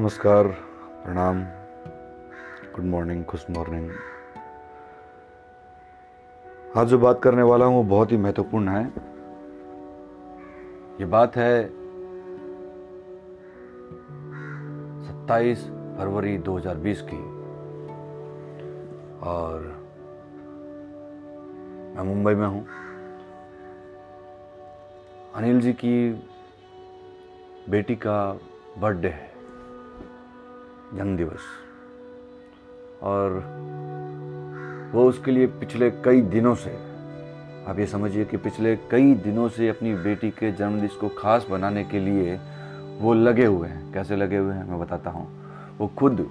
नमस्कार, प्रणाम। Good morning, खुश मॉर्निंग। आज जो बात करने वाला हूँ वो बहुत ही महत्वपूर्ण है। ये बात है 27 फरवरी 2020 की। और मैं मुंबई में हूँ। अनिल जी की बेटी का बर्थडे है। जन्म दिवस। और वो उसके लिए पिछले कई दिनों से, आप ये समझिए कि पिछले कई दिनों से अपनी बेटी के जन्मदिन को खास बनाने के लिए वो लगे हुए हैं। कैसे लगे हुए हैं, मैं बताता हूँ। वो खुद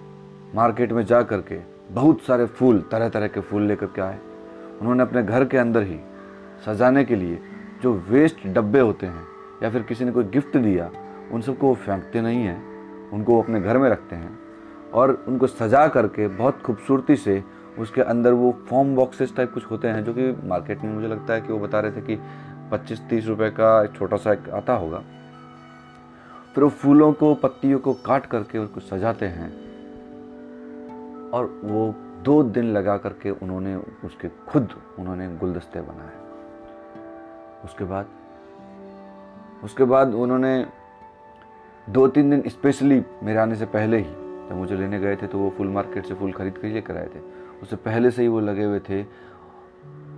मार्केट में जा कर के बहुत सारे फूल तरह तरह के फूल लेकर के आए। उन्होंने अपने घर के अंदर ही सजाने के लिए जो वेस्ट डब्बे होते हैं या फिर किसी ने कोई गिफ्ट दिया, उन सबको वो फेंकते नहीं हैं। उनको वो अपने घर में रखते हैं। और उनको सजा करके बहुत खूबसूरती से उसके अंदर वो फॉर्म बॉक्सेस टाइप कुछ होते हैं जो कि मार्केट में मुझे लगता है कि वो बता रहे थे कि पच्चीस तीस रुपए का एक छोटा सा एक आता होगा। फिर वो फूलों को, पत्तियों को काट करके उसको सजाते हैं। और वो दो दिन लगा करके उन्होंने उसके खुद उन्होंने गुलदस्ते बनाए। उसके बाद उसके बाद उन्होंने दो तीन दिन स्पेशली मेरे आने से पहले ही जब मुझे लेने गए थे तो वो फुल मार्केट से फूल खरीद कर लेकर आए थे। उससे पहले से ही वो लगे हुए थे।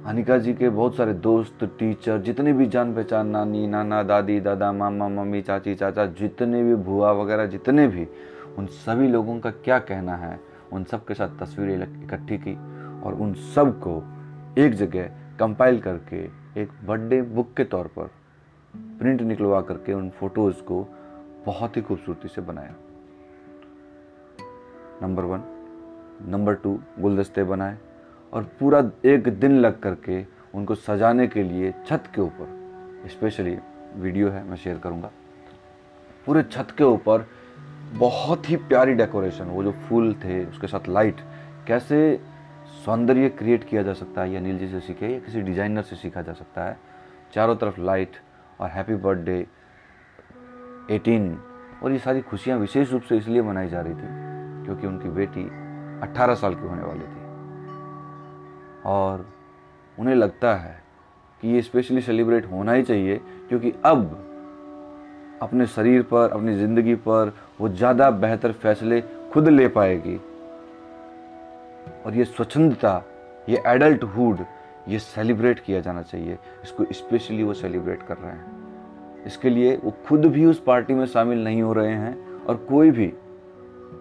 अनिका जी के बहुत सारे दोस्त टीचर जितने भी जान पहचान नानी, नाना, दादी, दादा, मामा, मम्मी, चाची, चाचा, जितने भी भुआ वगैरह, जितने भी, उन सभी लोगों का क्या कहना है? उन सब के साथ तस्वीरें इकट्ठी की और उन सबको एक जगह कंपाइल करके एक बर्थडे बुक के तौर पर प्रिंट निकलवा करके उन फ़ोटोज़ को बहुत ही खूबसूरती से बनाया। Number one. नंबर टू, गुलदस्ते बनाए और पूरा एक दिन लग करके उनको सजाने के लिए छत के ऊपर स्पेशली वीडियो है, मैं शेयर करूँगा। पूरे छत के ऊपर बहुत ही प्यारी डेकोरेशन वो जो फूल थे, उसके साथ लाइट कैसे सौंदर्य क्रिएट किया जा सकता है, या नील जी से सीखे, या किसी डिज़ाइनर से सीखा जा सकता है। चारों तरफ़ लाइट और हैप्पी बर्थडे 18 और ये सारी खुशियाँ विशेष रूप से इसलिए मनाई जा रही थी क्योंकि उनकी बेटी 18 साल की होने वाली थी। और उन्हें लगता है कि ये स्पेशली सेलिब्रेट होना ही चाहिए, क्योंकि अब अपने शरीर पर, अपनी ज़िंदगी पर वो ज़्यादा बेहतर फैसले खुद ले पाएगी। और ये स्वच्छंदता, ये एडल्टहुड ये सेलिब्रेट किया जाना चाहिए। इसको स्पेशली वो सेलिब्रेट कर रहे हैं। इसके लिए वो खुद भी उस पार्टी में शामिल नहीं हो रहे हैं और कोई भी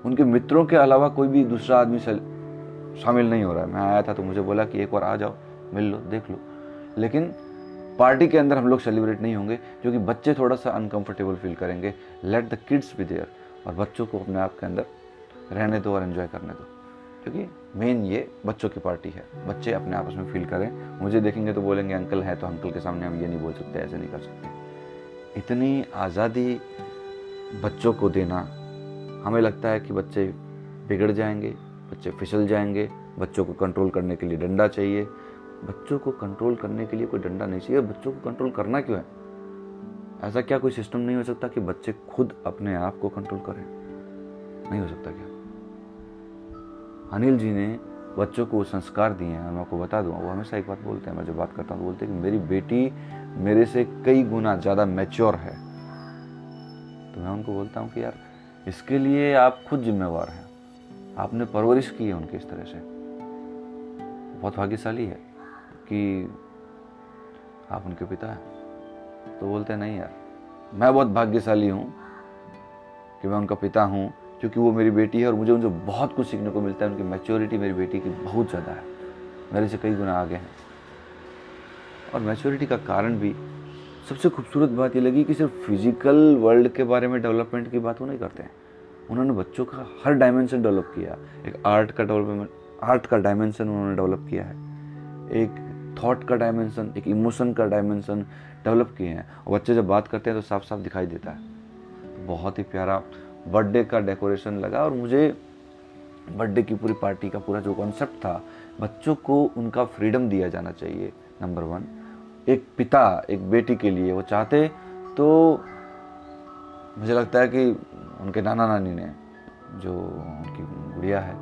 उनके मित्रों के अलावा कोई भी दूसरा आदमी शामिल नहीं हो रहा है। मैं आया था तो मुझे बोला कि एक बार आ जाओ, मिल लो, देख लो। लेकिन पार्टी के अंदर हम लोग सेलिब्रेट नहीं होंगे, क्योंकि बच्चे थोड़ा सा अनकंफर्टेबल फील करेंगे। लेट द किड्स भी देयर और बच्चों को अपने आप के अंदर रहने दो और एंजॉय करने दो। क्योंकि मेन ये बच्चों की पार्टी है। बच्चे अपने आपस में फील करें। मुझे देखेंगे तो बोलेंगे, अंकल है तो अंकल के सामने हम ये नहीं बोल सकते, ऐसे नहीं कर सकते। इतनी आज़ादी बच्चों को देना हमें लगता है कि बच्चे बिगड़ जाएँगे, बच्चे फिसल जाएँगे, बच्चों को कंट्रोल करने के लिए डंडा चाहिए। बच्चों को कंट्रोल करने के लिए कोई डंडा नहीं चाहिए। बच्चों को कंट्रोल करना क्यों है? ऐसा क्या कोई सिस्टम नहीं हो सकता कि बच्चे खुद अपने आप को कंट्रोल करें? नहीं हो सकता क्या? अनिल जी ने बच्चों को संस्कार दिए हैं। मैं आपको बता दूँ, वो हमेशा एक बात बोलते हैं। मैं जब बात करता हूँ बोलते हैं कि मेरी बेटी मेरे से कई गुना ज़्यादा मैच्योर है। तो मैं उनको बोलता हूँ कि यार इसके लिए आप खुद जिम्मेवार हैं। आपने परवरिश की है उनकी इस तरह से। बहुत भाग्यशाली है कि आप उनके पिता हैं। तो बोलते हैं, नहीं यार, मैं बहुत भाग्यशाली हूँ कि मैं उनका पिता हूँ, क्योंकि वो मेरी बेटी है और मुझे उनसे बहुत कुछ सीखने को मिलता है। उनकी मैच्योरिटी मेरी बेटी की बहुत ज़्यादा है। मेरे से कई गुना आगे हैं। और मैच्योरिटी का कारण भी सबसे खूबसूरत बात ये लगी कि सिर्फ़ फ़िज़िकल वर्ल्ड के बारे में डेवलपमेंट की बात वो नहीं करते हैं। उन्होंने बच्चों का हर डायमेंशन डेवलप किया एक आर्ट का डेवलपमेंट आर्ट का डायमेंशन उन्होंने डेवलप किया है। एक थॉट का डायमेंशन एक इमोशन का डायमेंशन डेवलप किए हैं। और बच्चे जब बात करते हैं तो साफ़ साफ़ दिखाई देता है। बहुत ही प्यारा बर्थडे का डेकोरेशन लगा और मुझे बर्थडे की पूरी पार्टी का पूरा जो कॉन्सेप्ट था, बच्चों को उनका फ्रीडम दिया जाना चाहिए नंबर वन एक पिता, एक बेटी के लिए वो चाहते तो मुझे लगता है कि उनके नाना नानी ने, जो उनकी गुड़िया है,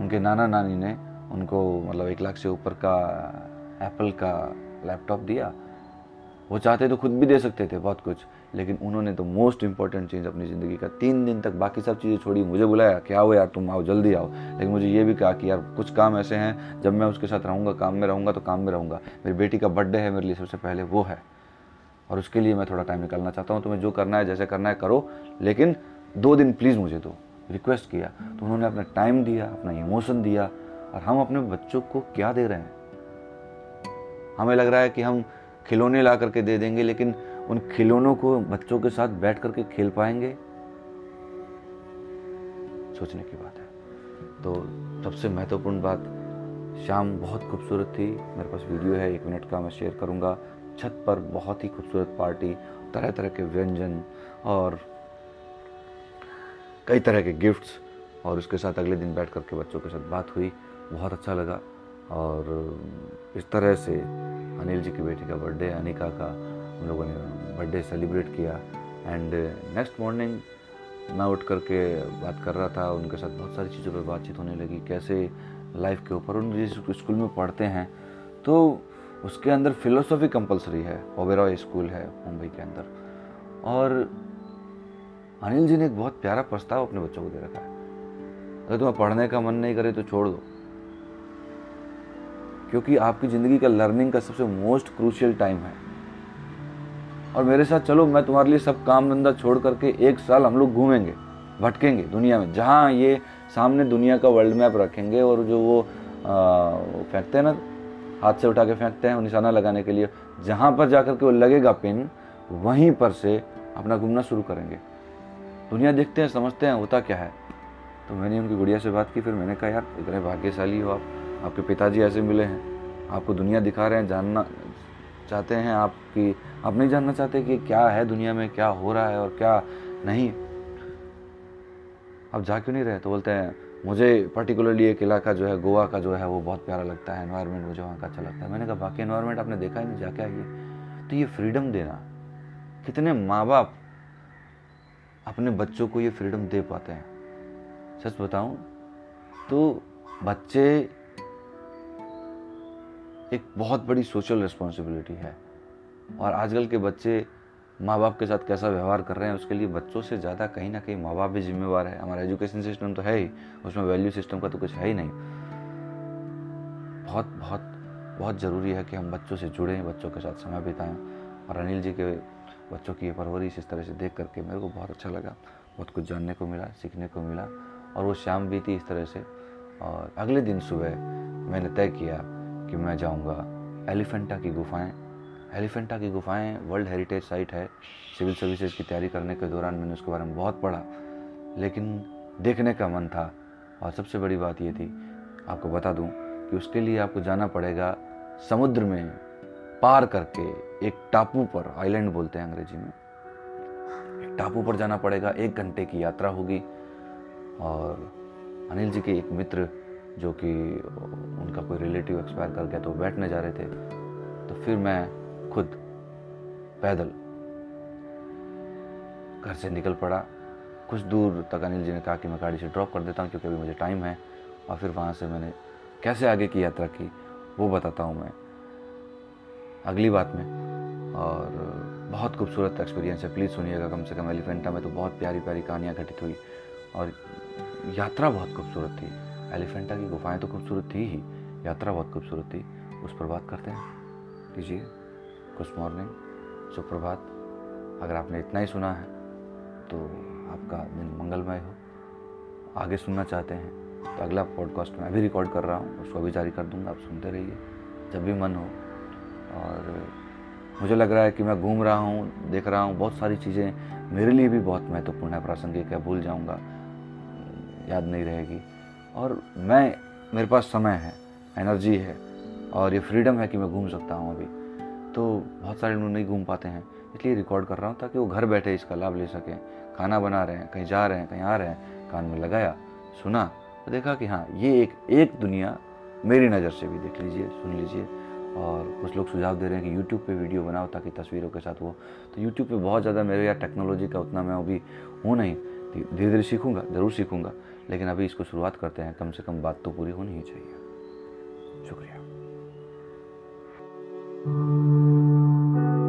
उनके नाना नानी ने उनको मतलब एक लाख से ऊपर का एप्पल का लैपटॉप दिया वो चाहते तो खुद भी दे सकते थे बहुत कुछ, लेकिन उन्होंने तो मोस्ट इंपॉर्टेंट चीज़ अपनी ज़िंदगी का तीन दिन तक बाकी सब चीज़ें छोड़ी, मुझे बुलाया, क्या हो यार तुम आओ, जल्दी आओ। लेकिन मुझे ये भी कहा कि, यार कुछ काम ऐसे हैं, जब मैं उसके साथ रहूँगा, काम में रहूँगा तो काम में रहूँगा। मेरी बेटी का बर्थडे है मेरे लिए, सबसे पहले वो है। और उसके लिए मैं थोड़ा टाइम निकालना चाहता हूँ, तुम्हें जो करना है, जैसे करना है, करो। लेकिन दो दिन प्लीज़ मुझे दो रिक्वेस्ट किया। तो उन्होंने अपना टाइम दिया, अपना इमोशन दिया, और हम अपने बच्चों को क्या दे रहे हैं? हमें लग रहा है कि हम खिलौने ला करके दे देंगे, लेकिन उन खिलौनों को बच्चों के साथ बैठ करके खेल पाएँगे? सोचने की बात है। तो सबसे महत्वपूर्ण बात शाम बहुत खूबसूरत थी। मेरे पास वीडियो है, एक मिनट का मैं शेयर करूँगा। छत पर बहुत ही खूबसूरत पार्टी तरह तरह के व्यंजन और कई तरह के गिफ्ट्स और उसके साथ अगले दिन बैठ करके बच्चों के साथ बात हुई। बहुत अच्छा लगा। और इस तरह से अनिल जी की बेटी का बर्थडे, अनिका का हम लोगों ने बर्थडे सेलिब्रेट किया। एंड नेक्स्ट मॉर्निंग मैं उठ करके बात कर रहा था, उनके साथ बहुत सारी चीज़ों पर बातचीत होने लगी, कैसे लाइफ के ऊपर, उन जिस स्कूल में पढ़ते हैं तो उसके अंदर फिलोसॉफी कंपलसरी है ओबेरॉय स्कूल है मुंबई के अंदर। और अनिल जी ने एक बहुत प्यारा प्रस्ताव अपने बच्चों को दे रखा है। अगर तुम्हें पढ़ने का मन नहीं करे तो छोड़ दो। क्योंकि आपकी ज़िंदगी का लर्निंग का सबसे मोस्ट क्रूशियल टाइम है। और मेरे साथ चलो, मैं तुम्हारे लिए सब काम धंधा छोड़ करके एक साल हम लोग घूमेंगे, भटकेंगे दुनिया में। जहाँ ये सामने दुनिया का वर्ल्ड मैप रखेंगे और जो वो फेंकते हैं ना, हाथ से उठा के फेंकते हैं निशाना लगाने के लिए, जहाँ पर जाकर के वो लगेगा पिन वहीं पर से अपना घूमना शुरू करेंगे। दुनिया देखते हैं, समझते हैं, होता क्या है। तो मैंने उनकी गुड़िया से बात की, फिर मैंने कहा, यार, इतने भाग्यशाली हो आप। आपके पिताजी ऐसे मिले हैं। आपको दुनिया दिखा रहे हैं, जानना चाहते हैं आपकी आप नहीं जानना चाहते कि क्या है दुनिया में, क्या हो रहा है और क्या नहीं? आप जा क्यों नहीं रहे? तो बोलते हैं, मुझे पर्टिकुलरली एक इलाका जो है, गोवा का जो है, वो बहुत प्यारा लगता है एनवायरनमेंट मुझे वहाँ का अच्छा लगता है। मैंने कहा, बाकी एनवायरनमेंट आपने देखा ही नहीं, जाके आइए। तो ये फ्रीडम देना, कितने माँ बाप अपने बच्चों को ये फ्रीडम दे पाते हैं। सच बताऊँ तो बच्चे एक बहुत बड़ी सोशल रिस्पॉन्सिबिलिटी है। और आजकल के बच्चे माँ बाप के साथ कैसा व्यवहार कर रहे हैं, उसके लिए बच्चों से ज़्यादा कहीं ना कहीं माँ बाप भी जिम्मेवार है। हमारा एजुकेशन सिस्टम तो है ही, उसमें वैल्यू सिस्टम का तो कुछ है ही नहीं। बहुत बहुत बहुत ज़रूरी है कि हम बच्चों से जुड़ें, बच्चों के साथ समय बिताएँ। और अनिल जी के बच्चों की परवरिश इस तरह से देख करके मेरे को बहुत अच्छा लगा। बहुत कुछ जानने को मिला, सीखने को मिला। और वो शाम बीती इस तरह से और अगले दिन सुबह मैंने तय किया कि मैं जाऊँगा। एलिफेंटा की गुफाएँ। एलिफेंटा की गुफाएँ वर्ल्ड हेरिटेज साइट है। सिविल सर्विसेज़ की तैयारी करने के दौरान मैंने उसके बारे में बहुत पढ़ा। लेकिन देखने का मन था। और सबसे बड़ी बात ये थी, आपको बता दूँ कि उसके लिए आपको जाना पड़ेगा समुद्र में पार करके एक टापू पर आइलैंड बोलते हैं अंग्रेज़ी में। एक टापू पर जाना पड़ेगा, एक घंटे की यात्रा होगी। और अनिल जी के एक मित्र जो कि उनका कोई रिलेटिव एक्सपायर कर गया तो बैठने जा रहे थे तो फिर मैं खुद पैदल घर से निकल पड़ा। कुछ दूर तक अनिल जी ने कहा कि मैं गाड़ी से ड्रॉप कर देता हूँ क्योंकि अभी मुझे टाइम है और फिर वहाँ से मैंने कैसे आगे की यात्रा की, वो बताता हूँ मैं अगली बात में। और बहुत खूबसूरत एक्सपीरियंस है। प्लीज़ सुनिएगा, कम से कम एलिफेंटा में तो बहुत प्यारी प्यारी कहानियाँ घटित हुई और यात्रा बहुत खूबसूरत थी। एलिफेंटा की गुफाएँ तो खूबसूरत थी ही, यात्रा बहुत खूबसूरत थी। उस पर बात करते हैं। कीजिए गुड मॉर्निंग, सुप्रभात। अगर आपने इतना ही सुना है तो आपका दिन मंगलमय हो। आगे सुनना चाहते हैं तो अगला पॉडकास्ट मैं अभी रिकॉर्ड कर रहा हूँ, उसको अभी जारी कर दूँगा, आप सुनते रहिए, जब भी मन हो। और मुझे लग रहा है कि मैं घूम रहा हूँ, देख रहा हूँ, बहुत सारी चीज़ें मेरे लिए भी बहुत महत्वपूर्ण है, प्रासंगिक है, भूल जाऊँगा, याद नहीं रहेगी। और मैं, मेरे पास समय है एनर्जी है, और ये फ्रीडम है कि मैं घूम सकता हूँ अभी। तो बहुत सारे लोग नहीं घूम पाते हैं, इसलिए रिकॉर्ड कर रहा हूँ ताकि वो घर बैठे इसका लाभ ले सकें। खाना बना रहे हैं, कहीं जा रहे हैं, कहीं आ रहे हैं, कान में लगाया, सुना तो देखा कि हाँ ये एक एक दुनिया मेरी नज़र से भी देख लीजिए, सुन लीजिए, और कुछ लोग सुझाव दे रहे हैं कि यूट्यूब पे वीडियो बनाओ ताकि तस्वीरों के साथ वो तो यूट्यूब पे बहुत ज़्यादा मेरे यार टेक्नोलॉजी का उतना मैं अभी हूँ नहीं। धीरे धीरे सीखूँगा, ज़रूर सीखूँगा। लेकिन अभी इसको शुरुआत करते हैं, कम से कम बात तो पूरी होनी ही चाहिए। शुक्रिया।